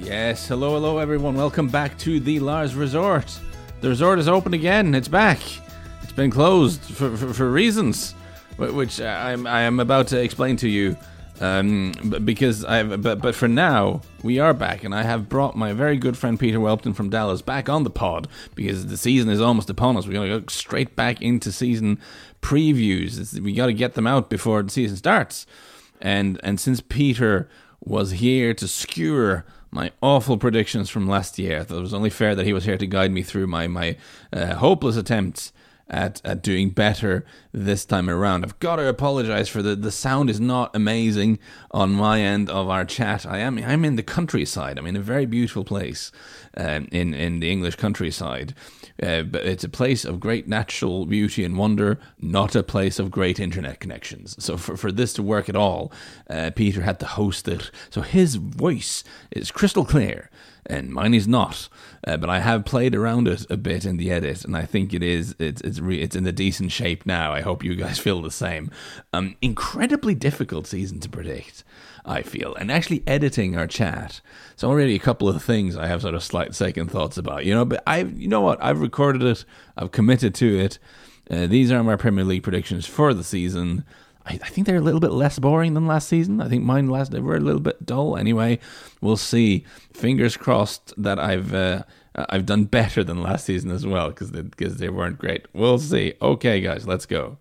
Yes, hello, hello, everyone. Welcome back to the Lars Resort. The resort is open again. It's back. It's been closed for, for, for reasons, which I'm, I am about to explain to you. Um, b- because I've, but, but for now, we are back, and I have brought my very good friend Peter Welpton from Dallas back on the pod because the season is almost upon us. We're to go straight back into season previews. We got to get them out before the season starts. And and since Peter was here to skewer my awful predictions from last year, thought it was only fair that he was here to guide me through my my uh, hopeless attempts at, at doing better this time around. I've got to apologize for the the sound is not amazing on my end of our chat. I am I'm in the countryside. I'm in a very beautiful place um, in in the English countryside. Uh, but it's a place of great natural beauty and wonder, not a place of great internet connections. So for, for this to work at all, uh, Peter had to host it. So his voice is crystal clear, and mine is not. Uh, but I have played around it a bit in the edit, and I think it is it's it's re- it's in a decent shape now. I hope you guys feel the same. Um, incredibly difficult season to predict. I feel. And actually editing our chat. It's already a couple of things I have sort of slight second thoughts about, you know, but I've, you know what? I've recorded it. I've committed to it. Uh, these are my Premier League predictions for the season. I, I, think they're a little bit less boring than last season. I think mine last they were a little bit dull. Anyway, we'll see. Fingers crossed that I've uh, I've done better than last season as well because they, they weren't great. We'll see. Okay, guys, let's go.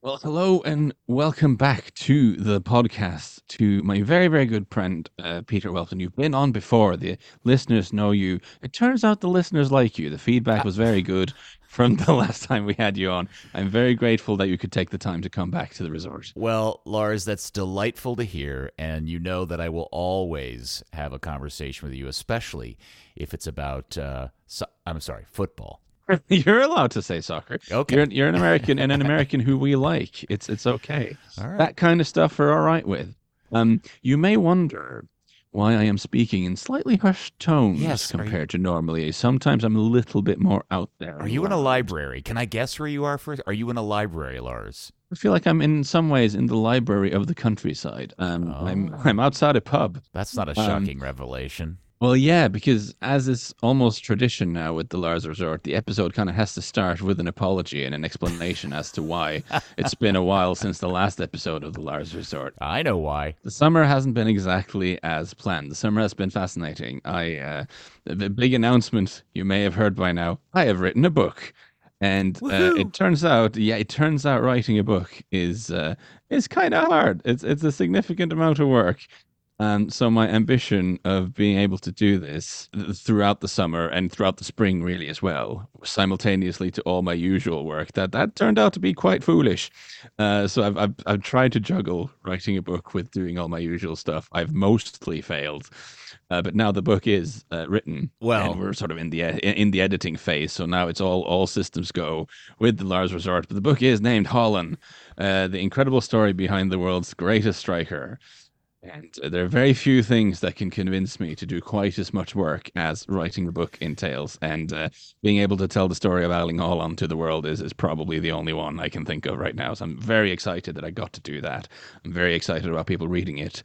Well, hello and welcome back to the podcast to my very, very good friend, uh, Peter Welpton. You've been on before. The listeners know you. It turns out the listeners like you. The feedback was very good from the last time we had you on. I'm very grateful that you could take the time to come back to the resort. Well, Lars, that's delightful to hear. And you know that I will always have a conversation with you, especially if it's about, uh, so- I'm sorry, football. You're allowed to say soccer. Okay. You're, you're an American and an American who we like. It's it's okay. All right. That kind of stuff we're all right with. Um, you may wonder why I am speaking in slightly hushed tones Yes, are you- compared to normally. Sometimes I'm a little bit more out there. Are you in a library? Can I guess where you are first? Are you in a library, Lars? I feel like I'm in some ways in the library of the countryside. Um, I'm Oh. I'm outside a pub. That's not a Um, shocking revelation. Well, yeah, because as is almost tradition now with the Lars Resort, the episode kind of has to start with an apology and an explanation as to why it's been a while since the last episode of the Lars Resort. I know why. The summer hasn't been exactly as planned. The summer has been fascinating. I uh, the big announcement you may have heard by now. I have written a book, and uh, it turns out, yeah, it turns out writing a book is uh, is kind of hard. It's it's a significant amount of work. Um, so my ambition of being able to do this throughout the summer and throughout the spring, really as well, simultaneously to all my usual work, that that turned out to be quite foolish. Uh, so I've, I've I've tried to juggle writing a book with doing all my usual stuff. I've mostly failed, uh, but now the book is uh, written. Well- we're sort of in the in the editing phase. So now it's all all systems go with the Lars Resort. But the book is named Haaland, uh, the incredible story behind the world's greatest striker. And there are very few things that can convince me to do quite as much work as writing the book entails. And uh, being able to tell the story of Erling Haaland to the world is, is probably the only one I can think of right now. So I'm very excited that I got to do that. I'm very excited about people reading it.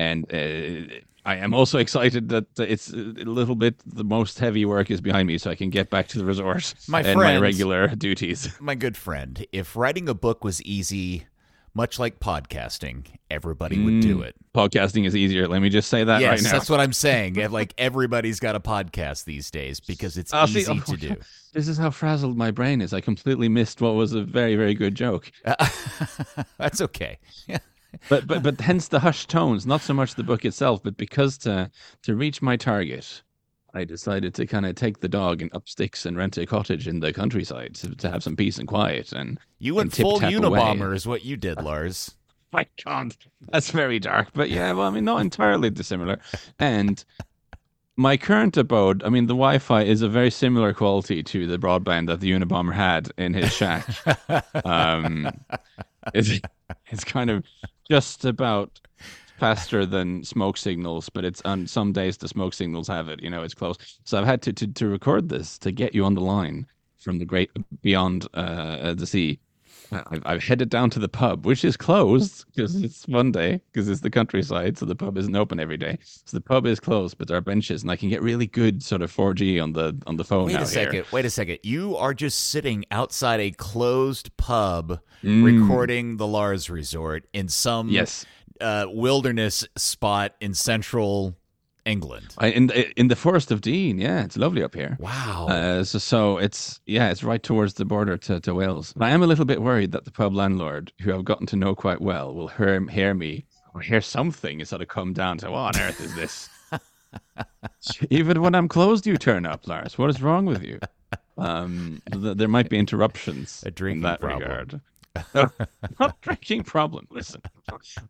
And uh, I am also excited that it's a little bit the most heavy work is behind me, so I can get back to the resort My and my regular duties. My good friend, if writing a book was easy, much like podcasting, everybody would do Mm, it. Podcasting is easier. Let me just say that yes, right now. that's what I'm saying. Like everybody's got a podcast these days because it's Oh, see, easy oh, to do. This is how frazzled my brain is. I completely missed what was a very, very good joke. That's okay. But but but hence the hushed tones, not so much the book itself, but because to to reach my target, I decided to kind of take the dog and up sticks and rent a cottage in the countryside to, to have some peace and quiet. And You went And full tip-tap away. Unabomber is what you did, Lars. my God, that's very dark. But yeah, well, I mean, not entirely dissimilar. And my current abode, I mean, the Wi-Fi is a very similar quality to the broadband that the Unabomber had in his shack. um, it's, it's kind of just about faster than smoke signals, but it's on some days the smoke signals have it. You know, it's close. So I've had to to, to record this to get you on the line from the great beyond uh, the sea. I've, I've headed down to the pub, which is closed because it's Monday, because it's the countryside, so the pub isn't open every day. So the pub is closed, but there are benches, and I can get really good sort of 4G on the on the phone. Wait a second. Here. Wait a second. You are just sitting outside a closed pub, Mm. recording the Lars Resort in some Yes, uh, wilderness spot in central England. I, in in the Forest of Dean. Yeah, it's lovely up here. Wow. Uh, so, so it's yeah, it's right towards the border to, to Wales. But I am a little bit worried that the pub landlord, who I've gotten to know quite well, will hear hear me or hear something and sort of come down to what on earth is this? Even when I'm closed, you turn up, Lars. What is wrong with you? Um, th- there might be interruptions A drinking in that problem. regard. No, not drinking problem. Listen,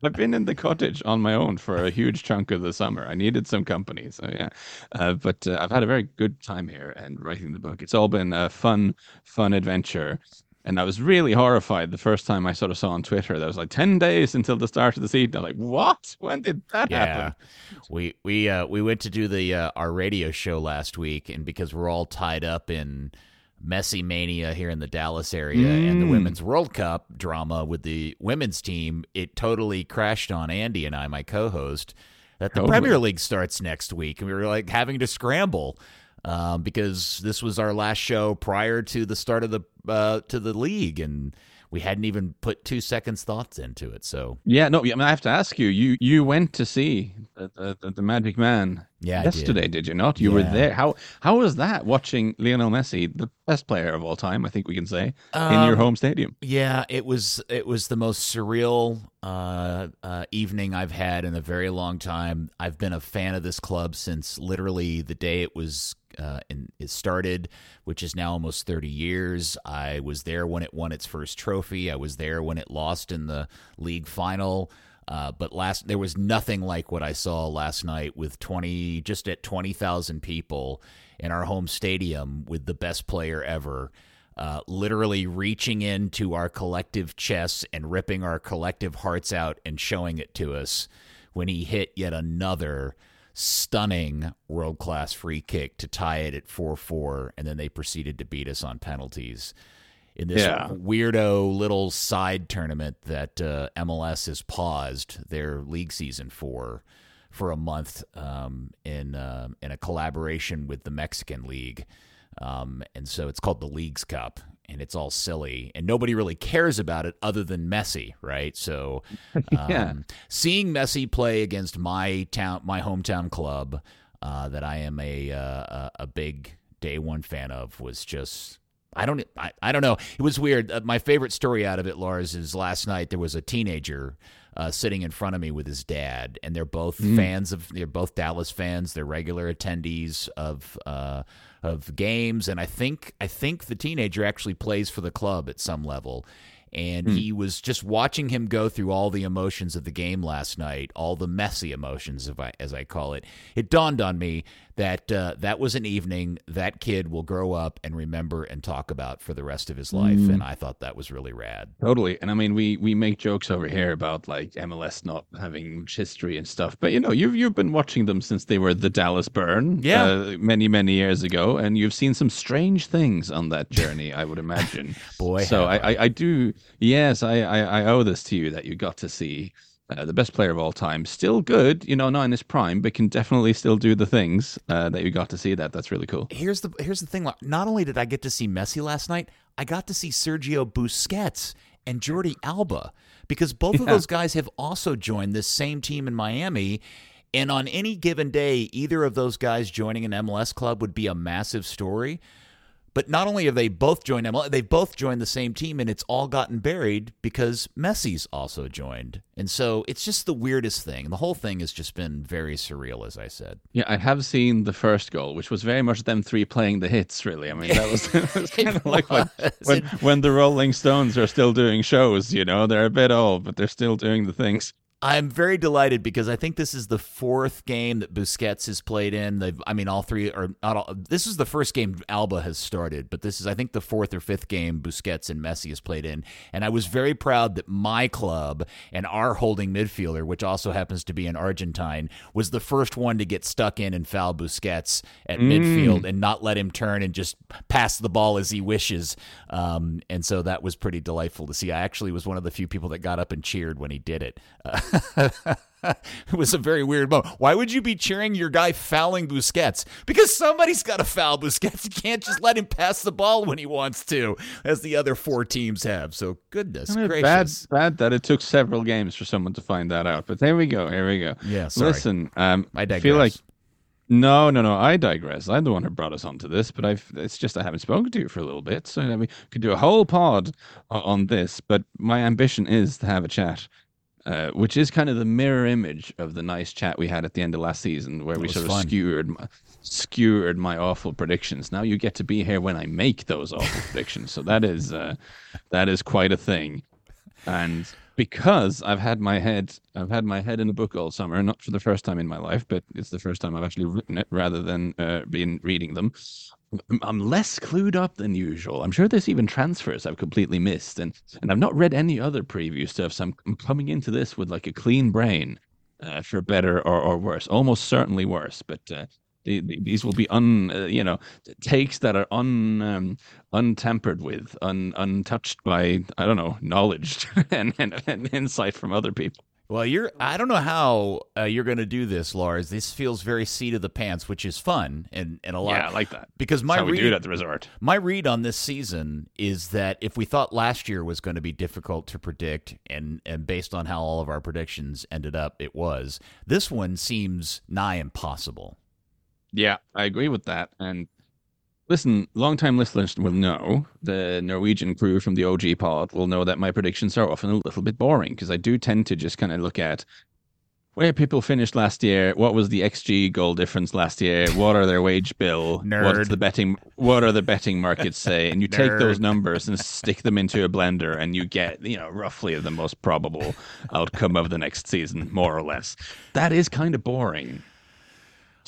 I've been in the cottage on my own for a huge chunk of the summer. I needed some company, so yeah. Uh, but uh, I've had a very good time here and writing the book. It's all been a fun, fun adventure. And I was really horrified the first time I sort of saw on Twitter. There was like ten days until the start of the season. I'm like, what? When did that Yeah, happen? we we uh, we went to do the uh, our radio show last week, and because we're all tied up in Messi mania here in the Dallas area and the Mm. Women's World Cup drama with the women's team, it totally crashed on Andy and I, my co-host, that the Totally. Premier League starts next week, and we were like having to scramble. Um, because this was our last show prior to the start of the uh, to the league, and we hadn't even put two seconds thoughts into it. So Yeah, no. I, mean, I have to ask you. You you went to see the the, the, Magic Man yeah, I did. yesterday, did. you not? You were there. How how was that watching Lionel Messi, the best player of all time? I think we can say in your Um, home stadium. Yeah, it was it was the most surreal uh, uh, evening I've had in a very long time. I've been a fan of this club since literally the day it was uh, in, it started, which is now almost thirty years. I was there when it won its first trophy. I was there when it lost in the league final. Uh, but last there was nothing like what I saw last night with twenty just at twenty thousand people in our home stadium with the best player ever uh, literally reaching into our collective chests and ripping our collective hearts out and showing it to us when he hit yet another stunning world class free kick to tie it at 4 4, and then they proceeded to beat us on penalties. In this Yeah. weirdo little side tournament that uh, MLS has paused their league season for for a month um, in um in a collaboration with the Mexican League. Um, and so it's called the Leagues Cup, and it's all silly, and nobody really cares about it other than Messi, right? So, um, Yeah. seeing Messi play against my town, my hometown club, uh, that I am a, uh, a a big day one fan of, was just. I don't. I, I don't know. It was weird. Uh, my favorite story out of it, Lars, is last night there was a teenager uh, sitting in front of me with his dad, and they're both fans of. They're both Dallas fans. They're regular attendees of uh, of games, and I think I think the teenager actually plays for the club at some level. And he was just watching him go through all the emotions of the game last night, all the messy emotions, if I, as I call it. It dawned on me that uh, that was an evening that kid will grow up and remember and talk about for the rest of his life. And I thought that was really rad. Totally. And I mean, we we make jokes over here about like MLS not having much history and stuff, but you know, you've you've been watching them since they were the Dallas Burn, Yeah. uh, many many years ago, and you've seen some strange things on that journey. I would imagine. Boy, so I, I I do yes, I, I I owe this to you that you got to see. Uh, the best player of all time, still good, you know, not in his prime, but can definitely still do the things uh, that you got to see. That that's really cool. here's the here's the thing. Not only did I get to see Messi last night, I got to see Sergio Busquets and Jordi Alba because both of those guys have also joined this same team in Miami. And on any given day, either of those guys joining an MLS club would be a massive story. But not only have they both joined MLS, they've both joined the same team, and it's all gotten buried because Messi's also joined. And so it's just the weirdest thing. The whole thing has just been very surreal, as I said. Yeah, I have seen the first goal, which was very much them three playing the hits. Really, I mean, that was, was kind of like when, when when the Rolling Stones are still doing shows. You know, they're a bit old, but they're still doing the things. I'm very delighted because I think this is the fourth game that Busquets has played in. They've, I mean, all three are not all. This is the first game Alba has started, but this is, I think, the fourth or fifth game Busquets and Messi has played in. And I was very proud that my club and our holding midfielder, which also happens to be an Argentine, was the first one to get stuck in and foul Busquets at mm. midfield and not let him turn and just pass the ball as he wishes. Um, and so that was pretty delightful to see. I actually was one of the few people that got up and cheered when he did it. Uh, it was a very weird moment. Why would you be cheering your guy fouling Busquets? Because somebody's got to foul Busquets. You can't just let him pass the ball when he wants to, as the other four teams have. So goodness I mean, gracious. Bad, bad that it took several games for someone to find that out. But there we go. Here we go. Yeah. Sorry. Listen, um, I feel like no, no, no. I digress. I'm the one who brought us onto this, but I've it's just I haven't spoken to you for a little bit, so I mean, we could do a whole pod on this. But my ambition is to have a chat uh, which is kind of the mirror image of the nice chat we had at the end of last season, where we sort of skewered my, skewered my awful predictions. Now you get to be here when I make those awful predictions, so that is uh, that is quite a thing. And because I've had my head I've had my head in a book all summer, not for the first time in my life, but it's the first time I've actually written it rather than uh, been reading them. I'm less clued up than usual. I'm sure there's even transfers I've completely missed, and and I've not read any other preview stuff. So I'm, I'm coming into this with like a clean brain, uh, for better or, or worse. Almost certainly worse, but uh, the, the, these will be un uh, you know takes that are un um, untempered with, un, untouched by I don't know knowledge and, and, and insight from other people. Well, you're. I don't know how uh, you're going to do this, Lars. This feels very seat of the pants, which is fun and, and a lot. Yeah, I like that. Because my read at the resort. My read on this season is that if we thought last year was going to be difficult to predict, and and based on how all of our predictions ended up, it was. This one seems nigh impossible. Yeah, I agree with that, and Listen, long-time listeners will know, the Norwegian crew from the OG pod will know that my predictions are often a little bit boring because I do tend to just kind of look at where people finished last year, what was the XG goal difference last year, what are their wage bill, Nerd. what's the betting what are the betting markets say, and you take those numbers and stick them into a blender and you get, you know, roughly the most probable outcome of the next season, more or less. That is kind of boring.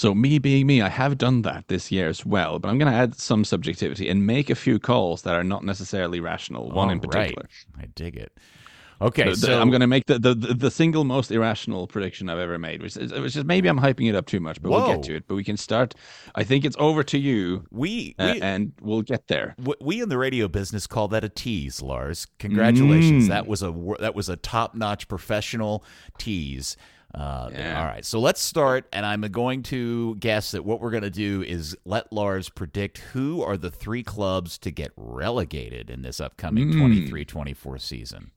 So, me being me, I have done that this year as well, but I'm going to add some subjectivity and make a few calls that are not necessarily rational. One All in particular. Right. I dig it. Okay, the, the, so I'm going to make the, the, the single most irrational prediction I've ever made, which is, which is maybe I'm hyping it up too much, but Whoa. we'll get to it. But we can start. I think it's over to you. We, uh, and we'll get there. We in the radio business call that a tease, Lars. Congratulations. Mm. That was a that was a top notch professional tease. Uh, yeah. All right, so let's start, and I'm going to guess that what we're going to do is let Lars predict who are the three clubs to get relegated in this upcoming 23 mm. 24 season.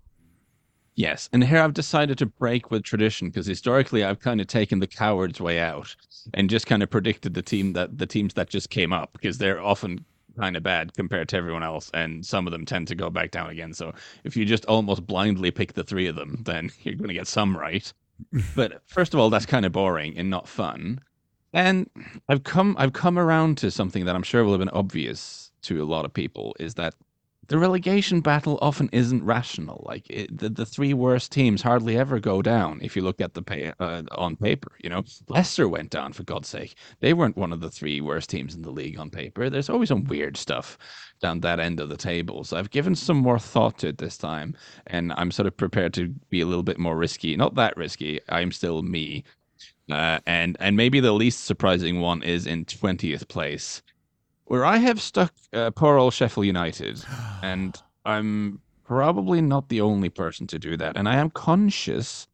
Yes, and here I've decided to break with tradition because historically I've kind of taken the coward's way out and just kind of predicted the team that the teams that just came up because they're often kind of bad compared to everyone else, and some of them tend to go back down again. So if you just almost blindly pick the three of them, then you're going to get some right but first of all, that's kind of boring and not fun. And I've come I've come around to something that I'm sure will have been obvious to a lot of people is that the relegation battle often isn't rational. Like it, the the three worst teams hardly ever go down. If you look at the pay uh, on paper, you know Leicester went down for God's sake. They weren't one of the three worst teams in the league on paper. There's always some weird stuff down that end of the table. So I've given some more thought to it this time, and I'm sort of prepared to be a little bit more risky. Not that risky. I'm still me. Uh, and and maybe the least surprising one is in twentieth place where I have stuck uh, poor old Sheffield United, and I'm probably not the only person to do that. And I am conscious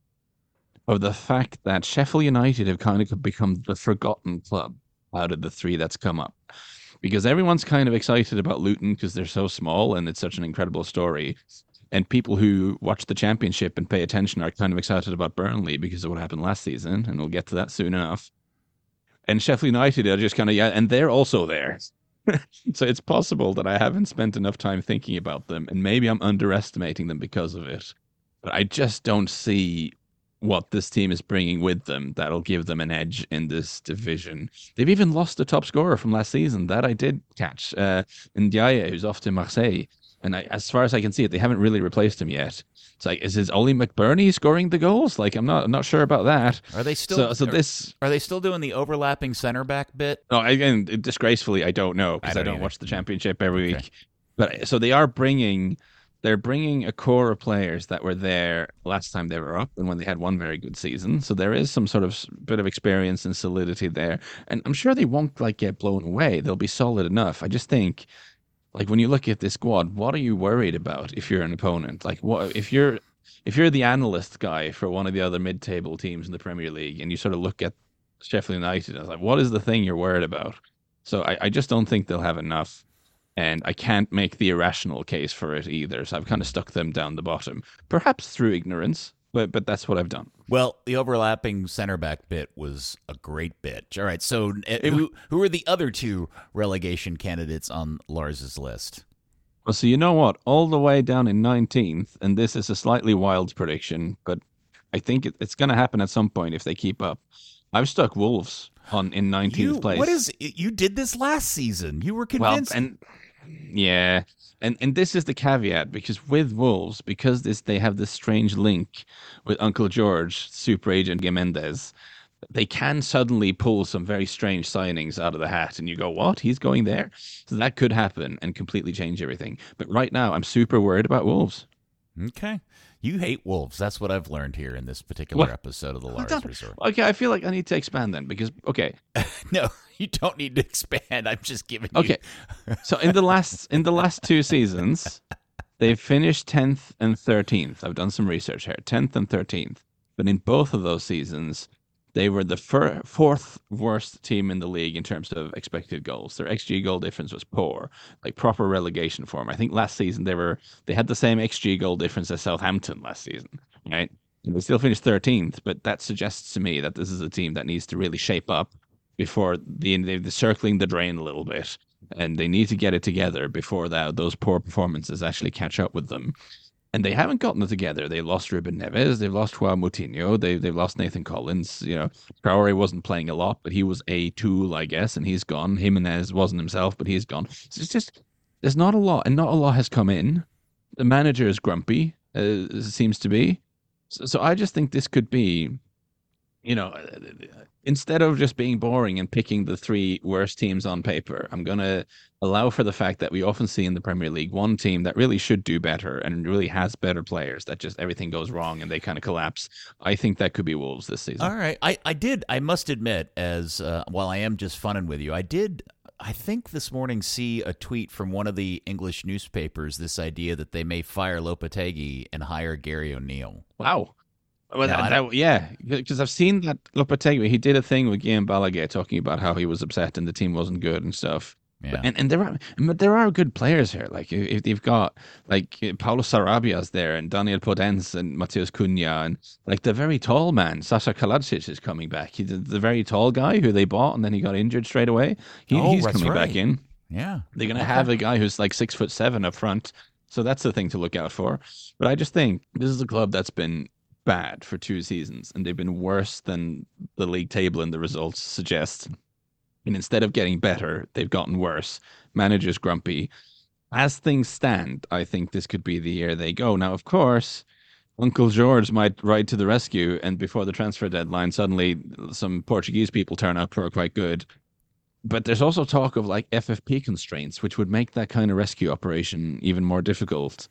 of the fact that Sheffield United have kind of become the forgotten club out of the three that's come up. Because everyone's kind of excited about Luton because they're so small and it's such an incredible story. And people who watch the championship and pay attention are kind of excited about Burnley because of what happened last season. And we'll get to that soon enough. And Sheffield United are just kind of, yeah, and they're also there. so it's possible that I haven't spent enough time thinking about them, and maybe I'm underestimating them because of it. But I just don't see what this team is bringing with them that'll give them an edge in this division. They've even lost a top scorer from last season that I did catch, uh, Ndiaye, who's off to Marseille. and I, as far as I can see it, they haven't really replaced him yet. It's like, is his Oli McBurnie scoring the goals? Like, I'm not, I'm not sure about that. Are they still? So, so are, this, are they still doing the overlapping center back bit? no, again, disgracefully, I don't know because I I don't don't, watch the championship every Okay. week. But so they are bringing, they're bringing a core of players that were there last time they were up and when they had one very good season. So there is some sort of bit of experience and solidity there, and I'm sure they won't like get blown away. They'll be solid enough. I just think. Like when you look at this squad, what are you worried about if you're an opponent? Like what if you're if you're the analyst guy for one of the other mid-table teams in the Premier League, and you sort of look at Sheffield United, and it's like, what is the thing you're worried about? So I, I just don't think they'll have enough, and I can't make the irrational case for it either. So I've kind of stuck them down the bottom, perhaps through ignorance, but but that's what I've done. Well, the overlapping center back bit was a great bit. All right, so uh, It- who who are the other two relegation candidates on Lars's list? Well, so you know what? All the way down in 19th, and this is a slightly wild prediction, but I think it, it's going to happen at some point if they keep up. I've stuck Wolves on in 19th You, place. what is you did this last season? You were well, convinced. and yeah, and and this is the caveat because with Wolves, because this they have this strange link with Uncle George, super agent Mendes, they can suddenly pull some very strange signings out of the hat, and you go, "What? He's going there?" So that could happen and completely change everything. But right now, I'm super worried about Wolves. okay, you hate wolves. That's what I've learned here in this particular What? episode of the Lars Resort. Okay, I feel like I need to expand then because okay, No, you don't need to expand. I'm just giving. you- okay. so in the last in the last two seasons, they've finished tenth and thirteenth. I've done some research here, tenth and thirteenth. But in both of those seasons, they were the fir- fourth worst team in the league in terms of expected goals. Their xG goal difference was poor, like proper relegation form. I think last season they were they had the same xG goal difference as Southampton last season, right? And they still finished thirteenth, but that suggests to me that this is a team that needs to really shape up before the they're circling the drain a little bit, and they need to get it together before that those poor performances actually catch up with them. And they haven't gotten it together. They lost Ruben Neves. They've lost João Moutinho. They they've lost Nathan Collins. You know, Traore wasn't playing a lot, but he was a tool, I guess, and he's gone. Jimenez wasn't himself, but he's gone. So it's just there's not a lot, and not a lot has come in. The manager is grumpy, uh, it seems to be. So, so I just think this could be, you know, instead of just being boring and picking the three worst teams on paper, I'm going to allow for the fact that we often see in the Premier League one team that really should do better and really has better players that just everything goes wrong and they kind of collapse. I think that could be Wolves this season. All right, I I did. I must admit, as uh, while I am just funning with you, I did. I think this morning see a tweet from one of the English newspapers. This idea that they may fire Lopetegui and hire Gary O'Neill. Wow. Well, No, that, that- yeah, because I've seen that Lopetegui. He did a thing with Guillem Balagué talking about how he was upset and the team wasn't good and stuff. Yeah. And and there are but there are good players here. Like if you've got like Pablo Sarabia's there and Daniel Podence and Matheus Cunha and like the very tall man Sasha Kalajdzic is coming back. He's the, the very tall guy who they bought and then he got injured straight away. He, Oh, he's coming right. back in. yeah. They're going to Okay. have a guy who's like six foot seven up front. So that's the thing to look out for. But I just think this is a club that's been bad for two seasons and they've been worse than the league table and the results suggest. And instead of getting better, they've gotten worse. Manager's grumpy. As things stand, I think this could be the year they go. Now, of course, Uncle George might ride to the rescue, and before the transfer deadline, suddenly some Portuguese people turn up who are quite good. But there's also talk of like FFP constraints, which would make that kind of rescue operation even more difficult.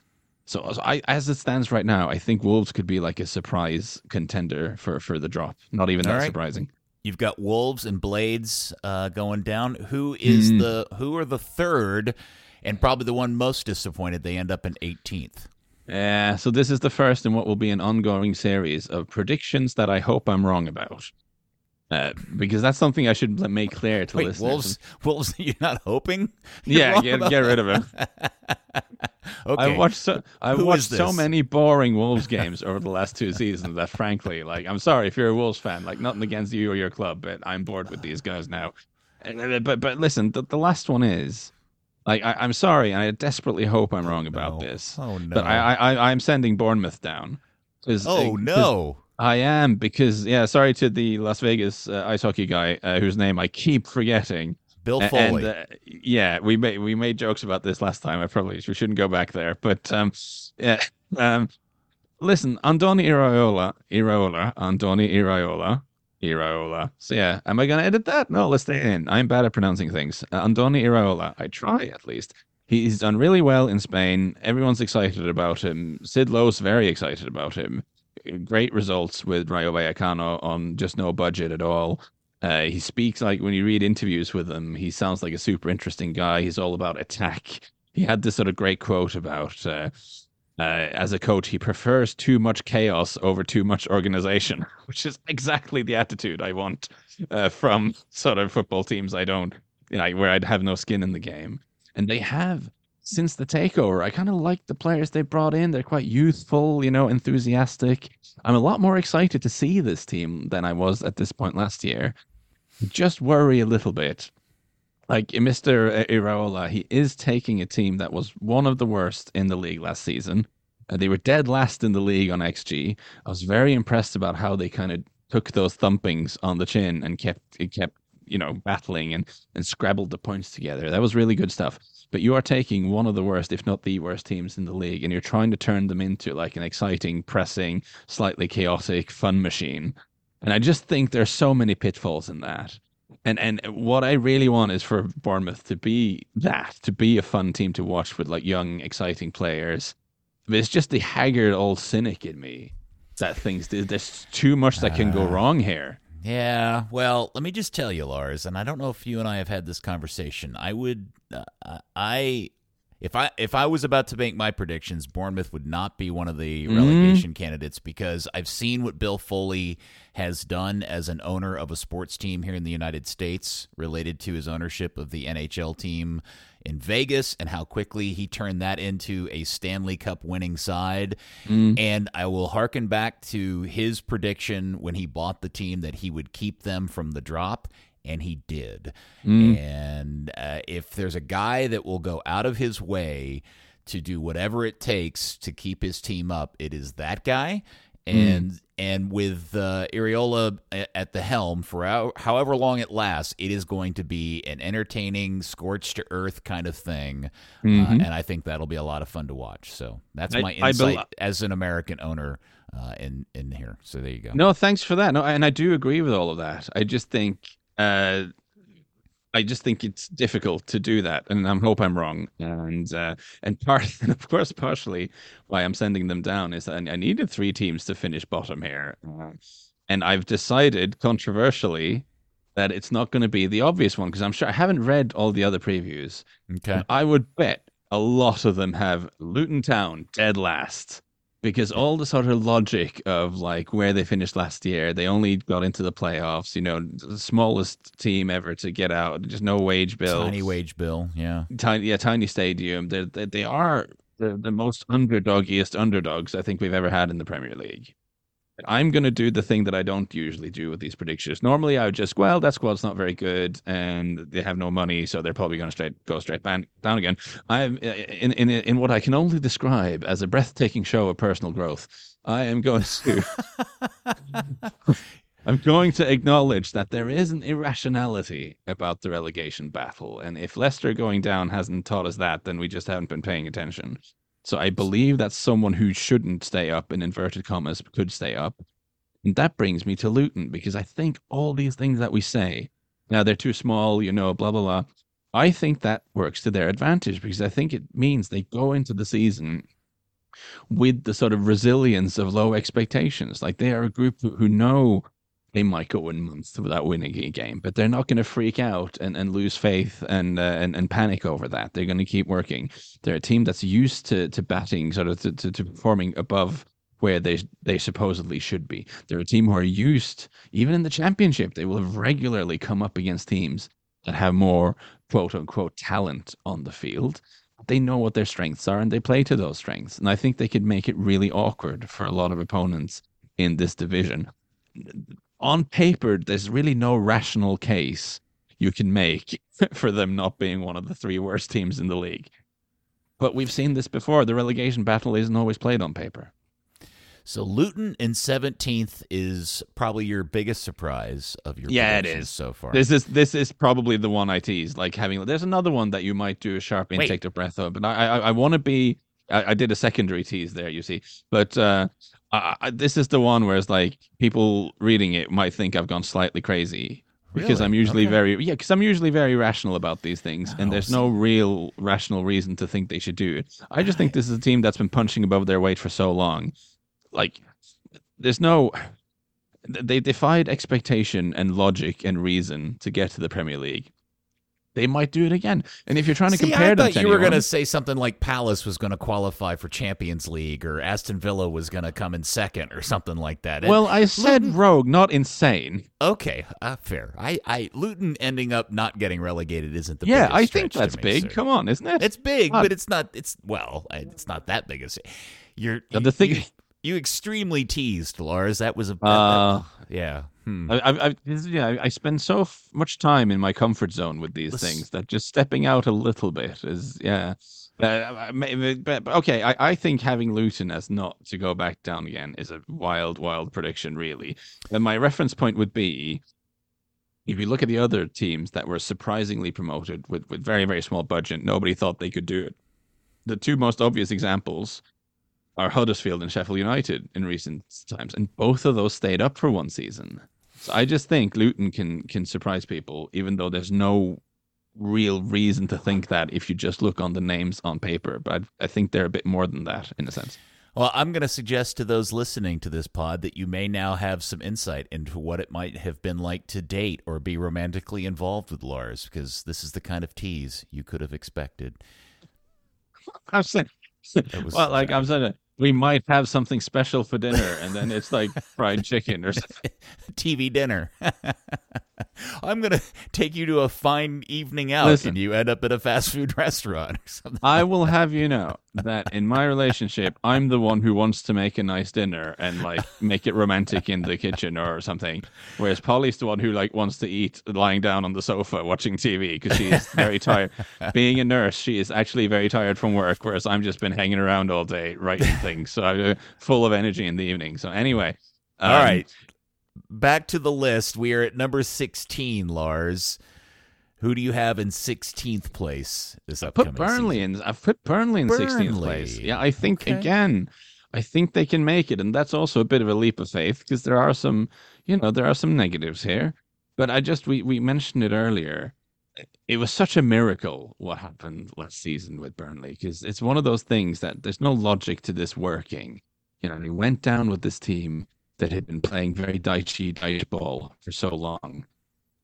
So, so I, as it stands right now, I think Wolves could be like a surprise contender for, for the drop. Not even All that right. surprising. You've got Wolves and Blades uh, going down. Who is Hmm. the who are the third, and probably the one most disappointed? They end up in 18th. Yeah, so this is the first in what will be an ongoing series of predictions that I hope I'm wrong about. Uh, because that's something I should make clear to Wait, listeners. Wolves. Wolves. You're not hoping? You're Yeah, get, get rid of him. okay. I've watched so I've watched so many boring Wolves games over the last two seasons that frankly, like I'm sorry if you're a Wolves fan, like nothing against you or your club, but I'm bored with these guys now. But but listen, the, the last one is like I, I'm sorry, and I desperately hope I'm wrong about no. this. Oh no. But I, I I I'm sending Bournemouth down. oh no. I am because yeah, sorry to the Las Vegas uh, ice hockey guy uh, whose name I keep forgetting. Bill Foley. And, uh, yeah, we made we made jokes about this last time. I probably we shouldn't go back there, but um, yeah, um, listen, Andoni Iraola, Iraola, Andoni Iraola, Iraola. So yeah, am I going to edit that? No, let's stay in. I'm bad at pronouncing things. Uh, Andoni Iraola. I try at least. He's done really well in Spain. Everyone's excited about him. Sid Lowe's very excited about him. Great results with Rayo Vallecano on just no budget at all. Uh, he speaks like when you read interviews with him, he sounds like a super interesting guy. He's all about attack. He had this sort of great quote about uh, uh, as a coach, he prefers too much chaos over too much organization, which is exactly the attitude I want uh, from sort of football teams I don't, you know, where I'd have no skin in the game. And they have since the takeover. I kind of like the players they brought in. They're quite youthful, you know, enthusiastic. I'm a lot more excited to see this team than I was at this point last year. Just worry a little bit. Like eh, Mr. Iraola, eh, eh, he is taking a team that was one of the worst in the league last season. Uh, they were dead last in the league on XG. I was very impressed about how they kind of took those thumpings on the chin and kept it kept you know, battling and, and scrabbled the points together. That was really good stuff. But you are taking one of the worst, if not the worst teams in the league, and you're trying to turn them into like an exciting, pressing, slightly chaotic fun machine. And I just think there's so many pitfalls in that. And and what I really want is for Bournemouth to be that, to be a fun team to watch with like young, exciting players. But it's just the haggard old cynic in me that thinks there's too much that can go uh. wrong here. Yeah, well, let me just tell you, Lars, and I don't know if you and I have had this conversation. I would, uh, I, if I if I was about to make my predictions, Bournemouth would not be one of the mm-hmm. relegation candidates because I've seen what Bill Foley has done as an owner of a sports team here in the United States related to his ownership of the NHL team in Vegas and how quickly he turned that into a Stanley Cup winning side. Mm. And I will harken back to his prediction when he bought the team that he would keep them from the drop. And he did. Mm. And uh, if there's a guy that will go out of his way to do whatever it takes to keep his team up, it is that guy. Mm. And mm and with uh, Iraola at the helm for however long it lasts, it is going to be an entertaining, scorched to earth kind of thing, uh, mm-hmm. uh, and I think that'll be a lot of fun to watch. So that's my I, insight I be- as an American owner uh, in in here. So there you go. No, thanks for that. No, and I do agree with all of that. I just think uh, I just think it's difficult to do that, and I hope I'm wrong. And uh, and part, and of course, partially why I'm sending them down is that I needed three teams to finish bottom here, uh, and I've decided controversially that it's not going to be the obvious one because I'm sure I haven't read all the other previews. Okay, I would bet a lot of them have Luton Town dead last because all the sort of logic of like where they finished last year, they only got into the playoffs. You know, the smallest team ever to get out, just no wage bill, tiny wage bill, yeah, tiny, yeah, tiny stadium. They they, they are the, the most underdoggiest underdogs I think we've ever had in the Premier League. I'm going to do the thing that I don't usually do with these predictions. Normally, I would just, well, that squad's not very good, and they have no money, so they're probably going to straight go straight down again. I'm uh, in in in what I can only describe as a breathtaking show of personal growth. I am going to. I'm going to acknowledge that there is an irrationality about the relegation battle, and if Leicester going down hasn't taught us that, then we just haven't been paying attention. So I believe that someone who shouldn't stay up in inverted commas could stay up. And that brings me to Luton because I think all these things that we say, now they're too small, you know, blah, blah, blah. I think that works to their advantage because I think it means they go into the season with the sort of resilience of low expectations. Like they are a group who know they might go one month without winning a game, but they're not going to freak out and, and lose faith and, uh, and and panic over that. They're going to keep working. They're a team that's used to to batting, sort of to, to, to performing above where they they supposedly should be. They're a team who are used, even in the championship, they will have regularly come up against teams that have more quote unquote talent on the field. They know what their strengths are and they play to those strengths. And I think they could make it really awkward for a lot of opponents in this division on paper, there's really no rational case you can make for them not being one of the three worst teams in the league. But we've seen this before. The relegation battle isn't always played on paper. So Luton in 17th is probably your biggest surprise of your Yeah, it is so far. This is this is probably the one I tease. Like having there's another one that you might do a sharp Wait. intake of breath of, but I I, I want to be. I, I did a secondary tease there, you see, but uh, I, I, this is the one where it's like people reading it might think I've gone slightly crazy because Really? I'm usually Okay. very yeah because I'm usually very rational about these things, and there's no real rational reason to think they should do it. I just think this is a team that's been punching above their weight for so long. Like, there's no. They defied expectation and logic and reason to get to the Premier League. They might do it again. And if you're trying to See, compare I them thought you were going to say something like Palace was going to qualify for Champions League or Aston Villa was going to come in second or something like that. And- well, I said Luton- rogue, not insane. okay, uh, fair. I, I Luton ending up not getting relegated isn't the best. yeah, I think that's me, big. sir. Come on, isn't it? It's big, but it's not. It's well, it's not that big. As you're the thing- You, extremely teased, Lars. That was a Uh, yeah. Hmm. I, I, I, yeah, I- spend so f- much time in my comfort zone with these Let's- things that just stepping out a little bit is, yeah. Uh, but, but okay, I, I think having Luton as not to go back down again is a wild, wild prediction, really. And my reference point would be if you look at the other teams that were surprisingly promoted with, with very, very small budget, nobody thought they could do it. The two most obvious examples are Huddersfield and Sheffield United in recent times, and both of those stayed up for one season. So I just think Luton can can surprise people, even though there's no real reason to think that if you just look on the names on paper. But I, I think they're a bit more than that in a sense. Well, I'm going to suggest to those listening to this pod that you may now have some insight into what it might have been like to date or be romantically involved with Lars, because this is the kind of tease you could have expected. I'm saying, was- well, like I'm saying, we might have something special for dinner, and then it's like fried chicken or something. TV dinner. I'm going to take you to a fine evening out, Listen. and you end up at a fast food restaurant or something. I will have you know that in my relationship, I'm the one who wants to make a nice dinner and like make it romantic in the kitchen or something, whereas Polly's the one who like wants to eat lying down on the sofa watching TV because she's very tired. Being a nurse, she is actually very tired from work, whereas i've just been hanging around all day writing things, so I'm full of energy in the evening. So anyway, All um, right. Back to the list. We are at number 16, Lars. Who do you have in 16th place this I upcoming put Burnley season? in. I've put Burnley in 16th place. Yeah, I think Okay. again, I think they can make it, and that's also a bit of a leap of faith because there are some, you know, there are some negatives here. But I just we we mentioned it earlier. It was such a miracle what happened last season with Burnley because it's one of those things that there's no logic to this working. You know, he went down with this team that had been playing very dicey dice ball for so long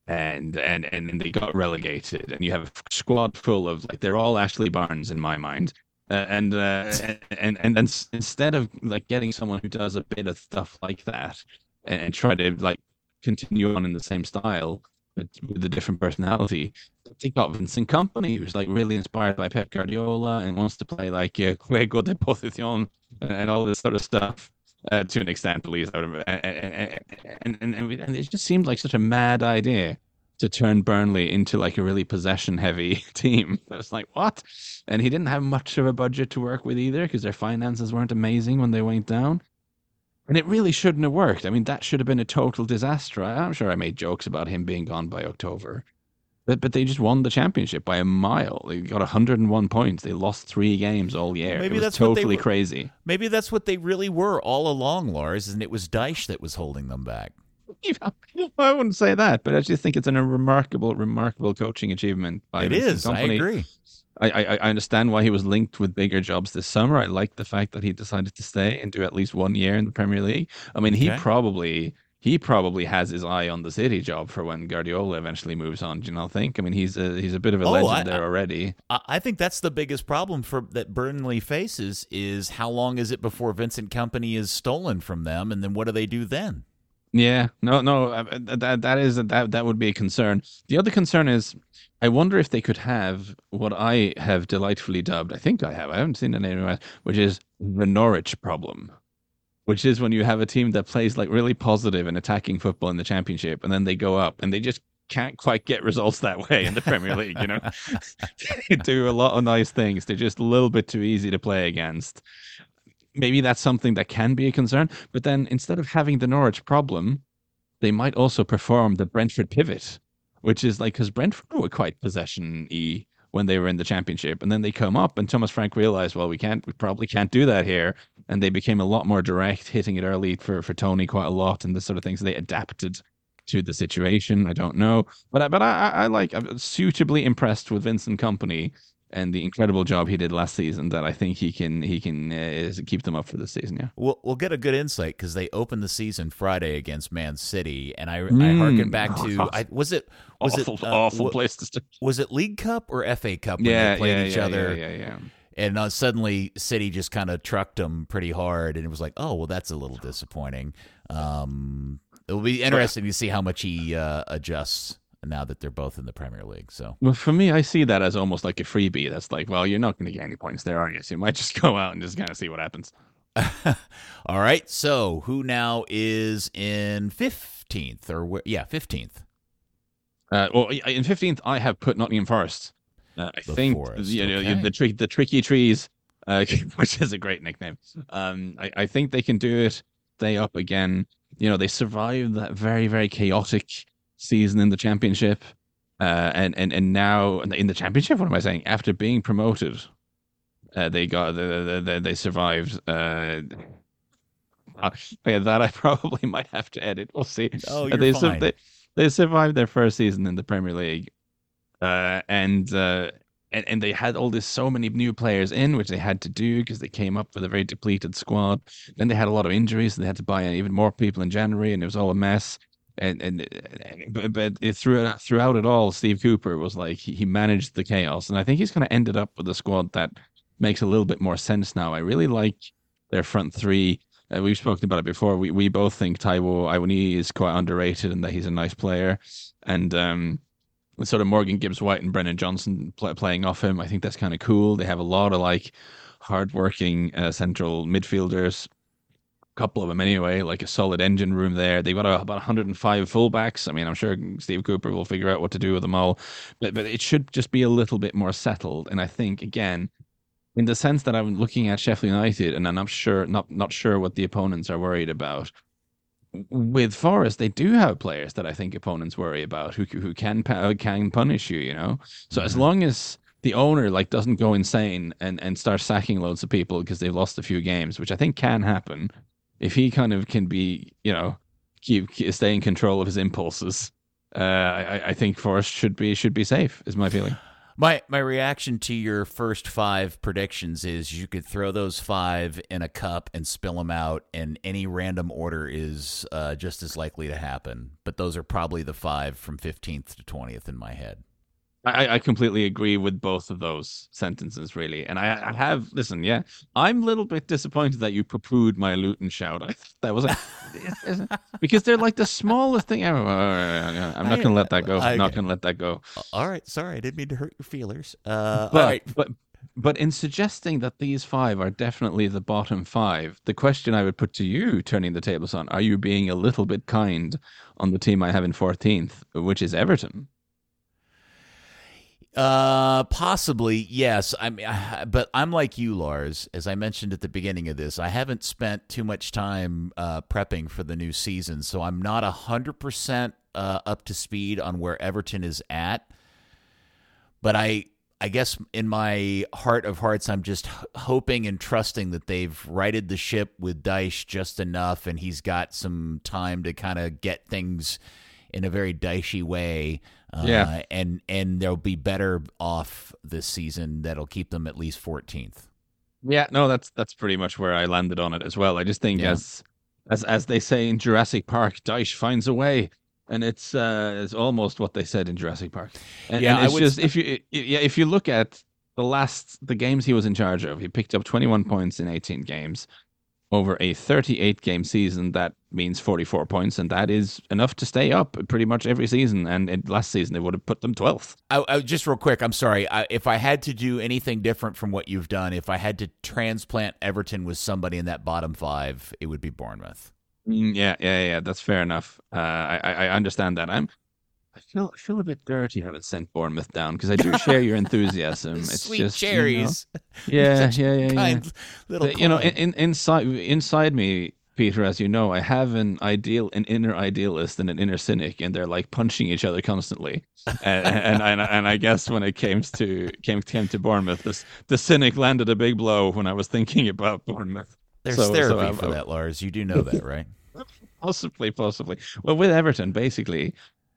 and and and they got relegated and you have a squad full of like they're all Ashley Barnes in my mind uh, and uh, and and then s- instead of like getting someone who does a bit of stuff like that and, and try to like continue on in the same style with a different personality they got Vincent Kompany who's like really inspired by Pep Guardiola and wants to play like uh, Juego de Posición and all this sort of stuff uh, to an extent, at least. out it. And, and, and, and, and it just seemed like such a mad idea to turn Burnley into like a really possession heavy team. I was like, what? And he didn't have much of a budget to work with either because their finances weren't amazing when they went down. And it really shouldn't have worked. I mean, that should have been a total disaster. I- I'm sure I made jokes about him being gone by October. But, but they just won the championship by a mile. They got 101 points. They lost three games all year. Maybe it was that's what they totally were- crazy. Maybe that's what they really were all along, Lars, and it was Dyche that was holding them back. I wouldn't say that, but I just think it's a remarkable, remarkable coaching achievement. By It is. I agree. I, I, I understand why he was linked with bigger jobs this summer. I like the fact that he decided to stay and do at least one year in the Premier League. I mean, he probably he probably has his eye on the City job for when Guardiola eventually moves on. Do you not think? I mean, he's a he's a bit of a Oh, legend I- there already. I I think that's the biggest problem for that Burnley faces is how long is it before Vincent Kompany is stolen from them, and then what do they do then? Yeah, no, no, uh, that that is that that would be a concern. The other concern is, I wonder if they could have what I have delightfully dubbed. I think I have. I haven't seen it anywhere, which is the Norwich problem, which is when you have a team that plays like really positive and attacking football in the Championship, and then they go up and they just can't quite get results that way in the Premier League. You know, they do a lot of nice things. They're just a little bit too easy to play against. Maybe that's something that can be a concern. But then instead of having the Norwich problem, they might also perform the Brentford pivot, which is like because Brentford were quite possession y when they were in the championship, and then they come up, and Thomas Frank realized, well, we can't, we probably can't do that here, and they became a lot more direct, hitting it early for for Toney quite a lot, and this sort of things. So they adapted to the situation. I don't know, but but I, I like I'm suitably impressed with Vincent Kompany and the incredible job he did last season that I think he can he can uh, keep them up for this season. Yeah, we'll we'll get a good insight because they opened the season Friday against Man City, and I mm. I harken back to I was it was awful, it uh, awful place to start. Was it League Cup or FA Cup when yeah, they played yeah, each yeah, other? Yeah, yeah, yeah. And uh, suddenly, City just kind of trucked them pretty hard, and it was like, oh well, that's a little disappointing. Um, it will be interesting to see how much he uh, adjusts now that they're both in the Premier League. So, well, for me, I see that as almost like a freebie. That's like, well, you're not going to get any points there, are you? So you might just go out and just kind of see what happens. All right. So, who now is in fifteenth or where? Yeah, fifteenth. Uh, well, in fifteenth, I have put Nottingham Forest. Uh, I the think Forest. you know okay. the the tricky trees, uh, which is a great nickname. Um, I, I think they can do it. Stay up again. You know, they survived that very, very chaotic season in the championship, uh, and and and now in the championship. What am I saying? After being promoted, uh, they got they, they, they survived. Uh, yeah, that I probably might have to edit. We'll see. Oh, you're they, fine. they they survived their first season in the Premier League, uh, and uh, and and they had all this so many new players in, which they had to do because they came up with a very depleted squad. Then they had a lot of injuries, so they had to buy in even more people in January, and it was all a mess and and but, but it, throughout throughout it all, Steve Cooper was like he, managed the chaos, and I think he's kind of ended up with a squad that makes a little bit more sense now. I really like their front three. Uh, we've spoken about it before. We we both think Taiwo Awoniyi is quite underrated and that he's a nice player, and um, sort of Morgan Gibbs White and Brennan Johnson play, playing off him. I think that's kind of cool. They have a lot of like hardworking uh, central midfielders couple of them anyway, like a solid engine room there. They've got about 105 fullbacks. I mean, I'm sure Steve Cooper will figure out what to do with them all, but but it should just be a little bit more settled. And I think again, in the sense that I'm looking at Sheffield United, and I'm not sure not not sure what the opponents are worried about. With Forest, they do have players that I think opponents worry about who who can can punish you. You know, so mm-hmm. as long as the owner like doesn't go insane and and start sacking loads of people because they've lost a few games, which I think can happen if he kind of can be, you know, keep, stay in control of his impulses, uh, I, I think Forest should be should be safe. Is my feeling. My my reaction to your first five predictions is you could throw those five in a cup and spill them out, and any random order is uh, just as likely to happen. But those are probably the five from fifteenth to twentieth in my head. I, I completely agree with both of those sentences, really. And I, I have listen, yeah, I'm a little bit disappointed that you poo-pooed my Luton shout. I that was a, because they're like the smallest thing ever. I'm not gonna let that go. I'm not gonna let that go. All right, sorry, I didn't mean to hurt your feelers. Uh, but, all right, but but in suggesting that these five are definitely the bottom five, the question I would put to you, turning the tables on, are you being a little bit kind on the team I have in 14th, which is Everton? Uh, possibly yes. I mean, but I'm like you, Lars. As I mentioned at the beginning of this, I haven't spent too much time uh, prepping for the new season, so I'm not hundred percent uh, up to speed on where Everton is at. But I, I guess in my heart of hearts, I'm just hoping and trusting that they've righted the ship with Dyche just enough, and he's got some time to kind of get things in a very dicey way uh, yeah. and and they'll be better off this season. That'll keep them at least 14th. Yeah, no, that's that's pretty much where I landed on it as well. I just think yeah. as as as they say in Jurassic Park, Dyche finds a way, and it's uh it's almost what they said in Jurassic Park. And, yeah, and it's I would... just if you yeah if you look at the last the games he was in charge of, he picked up 21 points in 18 games over a 38 game season, that means 44 points, and that is enough to stay up pretty much every season. And in, last season, they would have put them 12th. I, I, just real quick, I'm sorry. I, if I had to do anything different from what you've done, if I had to transplant Everton with somebody in that bottom five, it would be Bournemouth. Mm, yeah, yeah, yeah. That's fair enough. Uh, I, I understand that. I'm I feel I feel a bit dirty having sent Bournemouth down because I do share your enthusiasm. It's Sweet just you know- cherries. yeah, yeah, yeah, yeah. little But, you know, in, in, inside inside me, Peter, as you know, I have an ideal, an inner idealist and an inner cynic, and they're like punching each other constantly. and, and and and I guess when it came to came came to Bournemouth, this the cynic landed a big blow when I was thinking about Bournemouth. There's so- so I'm- for that, Lars. You do know that, right? Possibly, possibly. Well, with Everton, basically,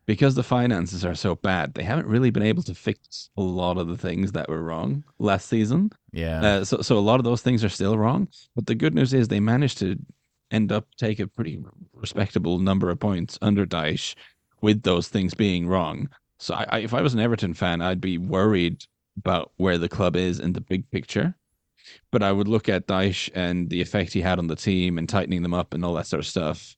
because the finances are so bad, they haven't really been able to fix a lot of the things that were wrong last season. Yeah. Uh, so, so a lot of those things are still wrong. But the good news is they managed to end up take a pretty respectable number of points under Dyche with those things being wrong. So, I, I, if I was an Everton fan, I'd be worried about where the club is in the big picture. But I would look at Dyche and the effect he had on the team and tightening them up and all that sort of stuff,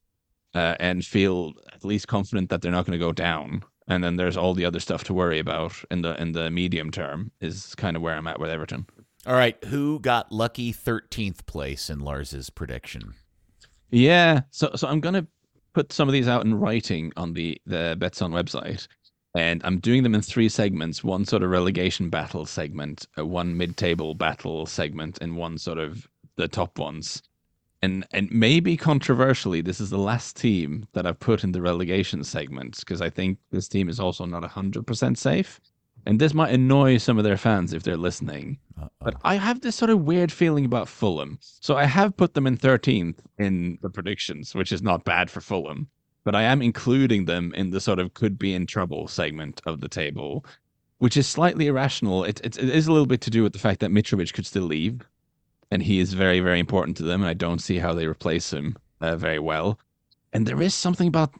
uh, and feel at least confident that they're not going to go down. And then there's all the other stuff to worry about in the in the medium term. Is kind of where I'm at with Everton. All right. Who got lucky 13th place in Lars's prediction? Yeah, so so I'm gonna put some of these out in writing on the the Betsson website, and I'm doing them in three segments: one sort of relegation battle segment, uh, one mid-table battle segment, and one sort of the top ones. And and maybe controversially, this is the last team that I've put in the relegation segment because I think this team is also not hundred percent safe, and this might annoy some of their fans if they're listening. Uh-oh. But I have this sort of weird feeling about Fulham. So I have put them in 13th in the predictions, which is not bad for Fulham. But I am including them in the sort of could be in trouble segment of the table, which is slightly irrational. It, it, it is a little bit to do with the fact that Mitrovic could still leave. And he is very, very important to them. And I don't see how they replace him uh, very well. And there is something about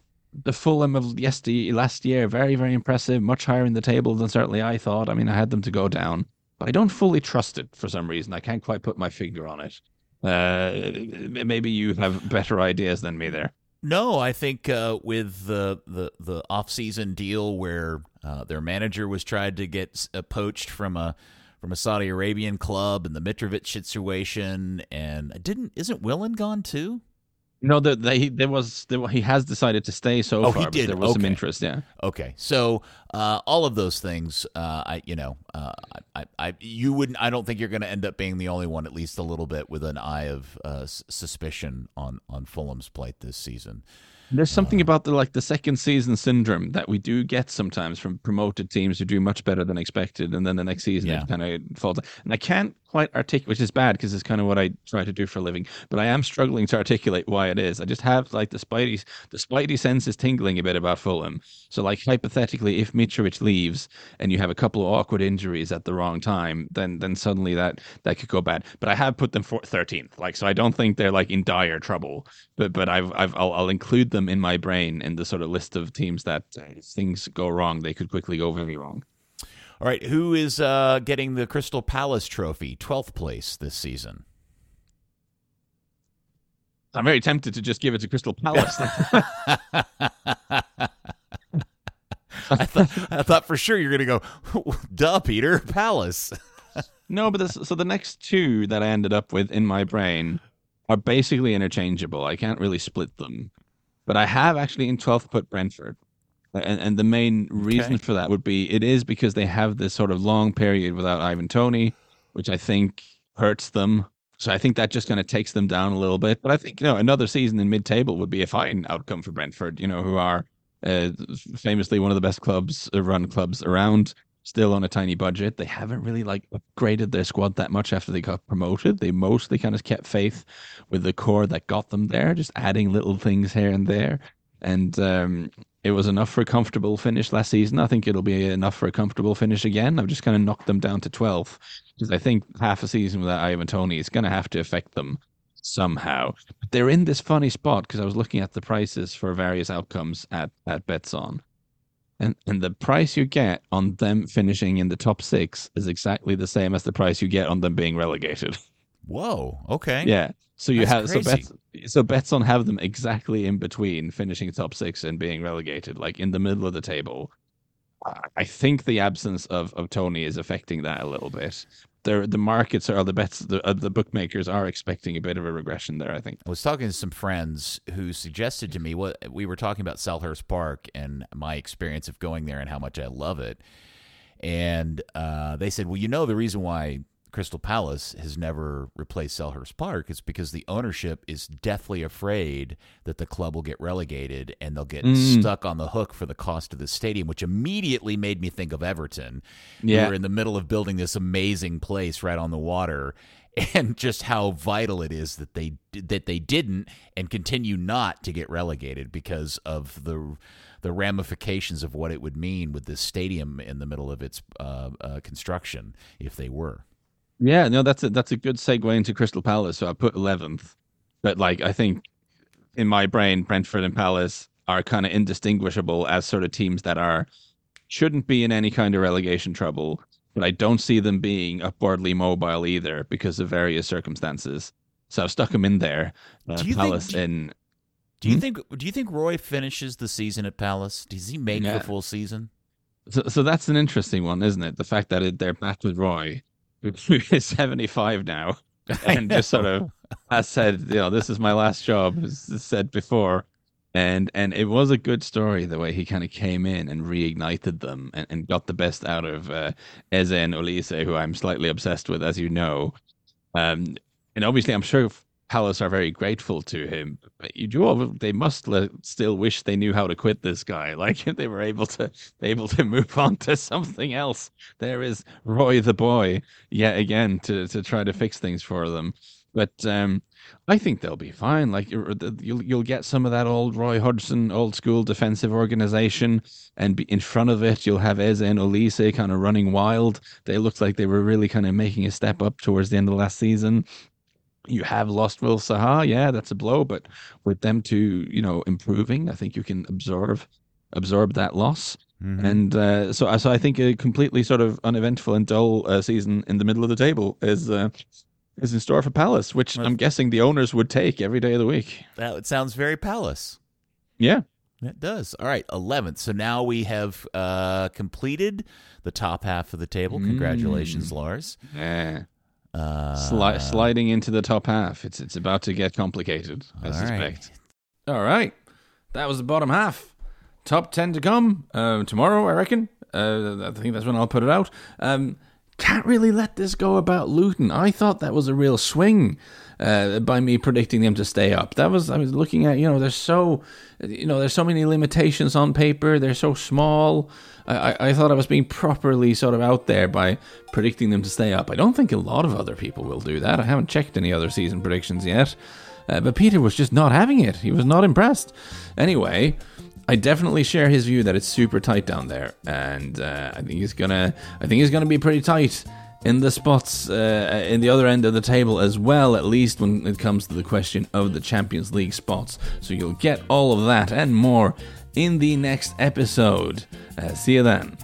the Fulham of yesterday, last year, very, very impressive, much higher in the table than certainly I thought. I mean, I had them to go down but I don't fully trust it for some reason. I can't quite put my finger on it. Uh, maybe you have better ideas than me there. No, I think uh, with the the the off season deal where uh, their manager was tried to get poached from a from a Saudi Arabian club and the Mitrovic situation, and didn't isn't Willian gone too? No, the, the, he, there was there, he has decided to stay so Oh, far. he. There was some interest. Yeah. Okay, so uh, all of those things, uh, I you know, uh, I, I, I you wouldn't. I don't think you're going to end up being the only one, at least a little bit, with an eye of uh, suspicion on on Fulham's plight this season. There's something about the like the second season syndrome that we do get sometimes from promoted teams who do much better than expected, and then the next season Yeah. it kind of falls. And I can't quite articulate, which is bad because it's kind of what I try to do for a living. But I am struggling to articulate why it is. I just have like the spidey, the spidey sense is tingling a bit about Fulham. So like hypothetically, if Mitrovic leaves and you have a couple of awkward injuries at the wrong time, then then suddenly that that could go bad. But I have put them for 13th, like so. I don't think they're like in dire trouble but but I've I've I'll, I'll include them in my brain in the sort of list of teams that if things go wrong, they could quickly go very wrong. All right, who is uh, getting the Crystal Palace Trophy, twelfth place this season? I'm very tempted to just give it to Crystal Palace. I thought I thought for sure you're going to go, duh, Peter, Palace. no, but this, so the next two that I ended up with in my brain are basically interchangeable. I can't really split them, but I have actually in 12th put Brentford. And, and the main reason Okay. for that would be it is because they have this sort of long period without Ivan Toney, which I think hurts them. So I think that just kind of takes them down a little bit. But I think you know another season in mid-table would be a fine outcome for Brentford. You know who are uh, famously one of the best clubs uh, run clubs around. Still on a tiny budget. They haven't really like upgraded their squad that much after they got promoted. They mostly kind of kept faith with the core that got them there, just adding little things here and there. And um, it was enough for a comfortable finish last season. I think it'll be enough for a comfortable finish again. I've just kind of knocked them down to 12th because I think half a season without Ivan Toney is going to have to affect them somehow. But they're in this funny spot because I was looking at the prices for various outcomes at, at Betsson. And, and the price you get on them finishing in the top six is exactly the same as the price you get on them being relegated. Whoa. Okay. Yeah. So you That's have so bets so bets on have them exactly in between finishing top six and being relegated, like in the middle of the table. I- I think the absence of, of Toney is affecting that a little bit. The the markets or the bets the uh, the bookmakers are expecting a bit of a regression there. I think. I was talking to some friends who suggested to me what we were talking about Selhurst Park and my experience of going there and how much I love it, and uh, they said, well, you know, the reason why Crystal Palace has never replaced Selhurst Park is because the ownership is deathly afraid that the club will get relegated and they'll get mm. stuck on the hook for the cost of the stadium, which immediately made me think of Everton. Yeah. Who are in the middle of building this amazing place right on the water and just how vital it is that they that they didn't and continue not to get relegated because of the the ramifications of what it would mean with this stadium in the middle of its uh, uh, construction if they were. Yeah, no, that's a that's a good segue into Crystal Palace. So I put eleventh, but like I think in my brain, Brentford and Palace are kind of indistinguishable as sort of teams that are shouldn't be in any kind of relegation trouble, but I don't see them being upwardly mobile either because of various circumstances. So I've stuck them in there. Uh, do you Palace think, in. Do you hmm? think? Do you think Roy finishes the season at Palace? Does he make yeah. the full season? So, so that's an interesting one, isn't it? The fact that it, they're back with Roy who is 75 now and just sort of I said, you know, this is my last job, as said before. And and it was a good story the way he kind of came in and reignited them and, and got the best out of uh, Eze and Olise, who I'm slightly obsessed with, as you know. Um, and obviously, I'm sure Palace are very grateful to him. But you do, they must still wish they knew how to quit this guy. Like if they were able to able to move on to something else. There is Roy the boy yet again to to try to fix things for them. But um, I think they'll be fine. Like you'll you'll get some of that old Roy Hodgson, old school defensive organization, and in front of it you'll have Eze and Olise kind of running wild. They looked like they were really kind of making a step up towards the end of last season you have lost Wilf Zaha, yeah, that's a blow. But with them two, you know, improving, I think you can absorb absorb that loss. Mm-hmm. And uh, so, so I think a completely sort of uneventful and dull uh, season in the middle of the table is uh, is in store for Palace, which well, I'm guessing the owners would take every day of the week. That sounds very Palace. Yeah. It does. All right, 11th. So now we have uh, completed the top half of the table. Congratulations, mm. Lars. Yeah. Uh, Sli- sliding into the top half. It's it's about to get complicated. I suspect. Right. All right, that was the bottom half. Top ten to come uh, tomorrow, I reckon. Uh, I think that's when I'll put it out. Um, can't really let this go about Luton. I thought that was a real swing uh, by me predicting them to stay up. That was I was looking at. You know, there's so you know there's so many limitations on paper. They're so small. I, I thought I was being properly sort of out there by predicting them to stay up. I don't think a lot of other people will do that. I haven't checked any other season predictions yet. Uh, but Peter was just not having it. He was not impressed. Anyway, I definitely share his view that it's super tight down there, and uh, I think he's gonna. I think he's gonna be pretty tight in the spots uh, in the other end of the table as well. At least when it comes to the question of the Champions League spots. So you'll get all of that and more in the next episode. Uh, see you then.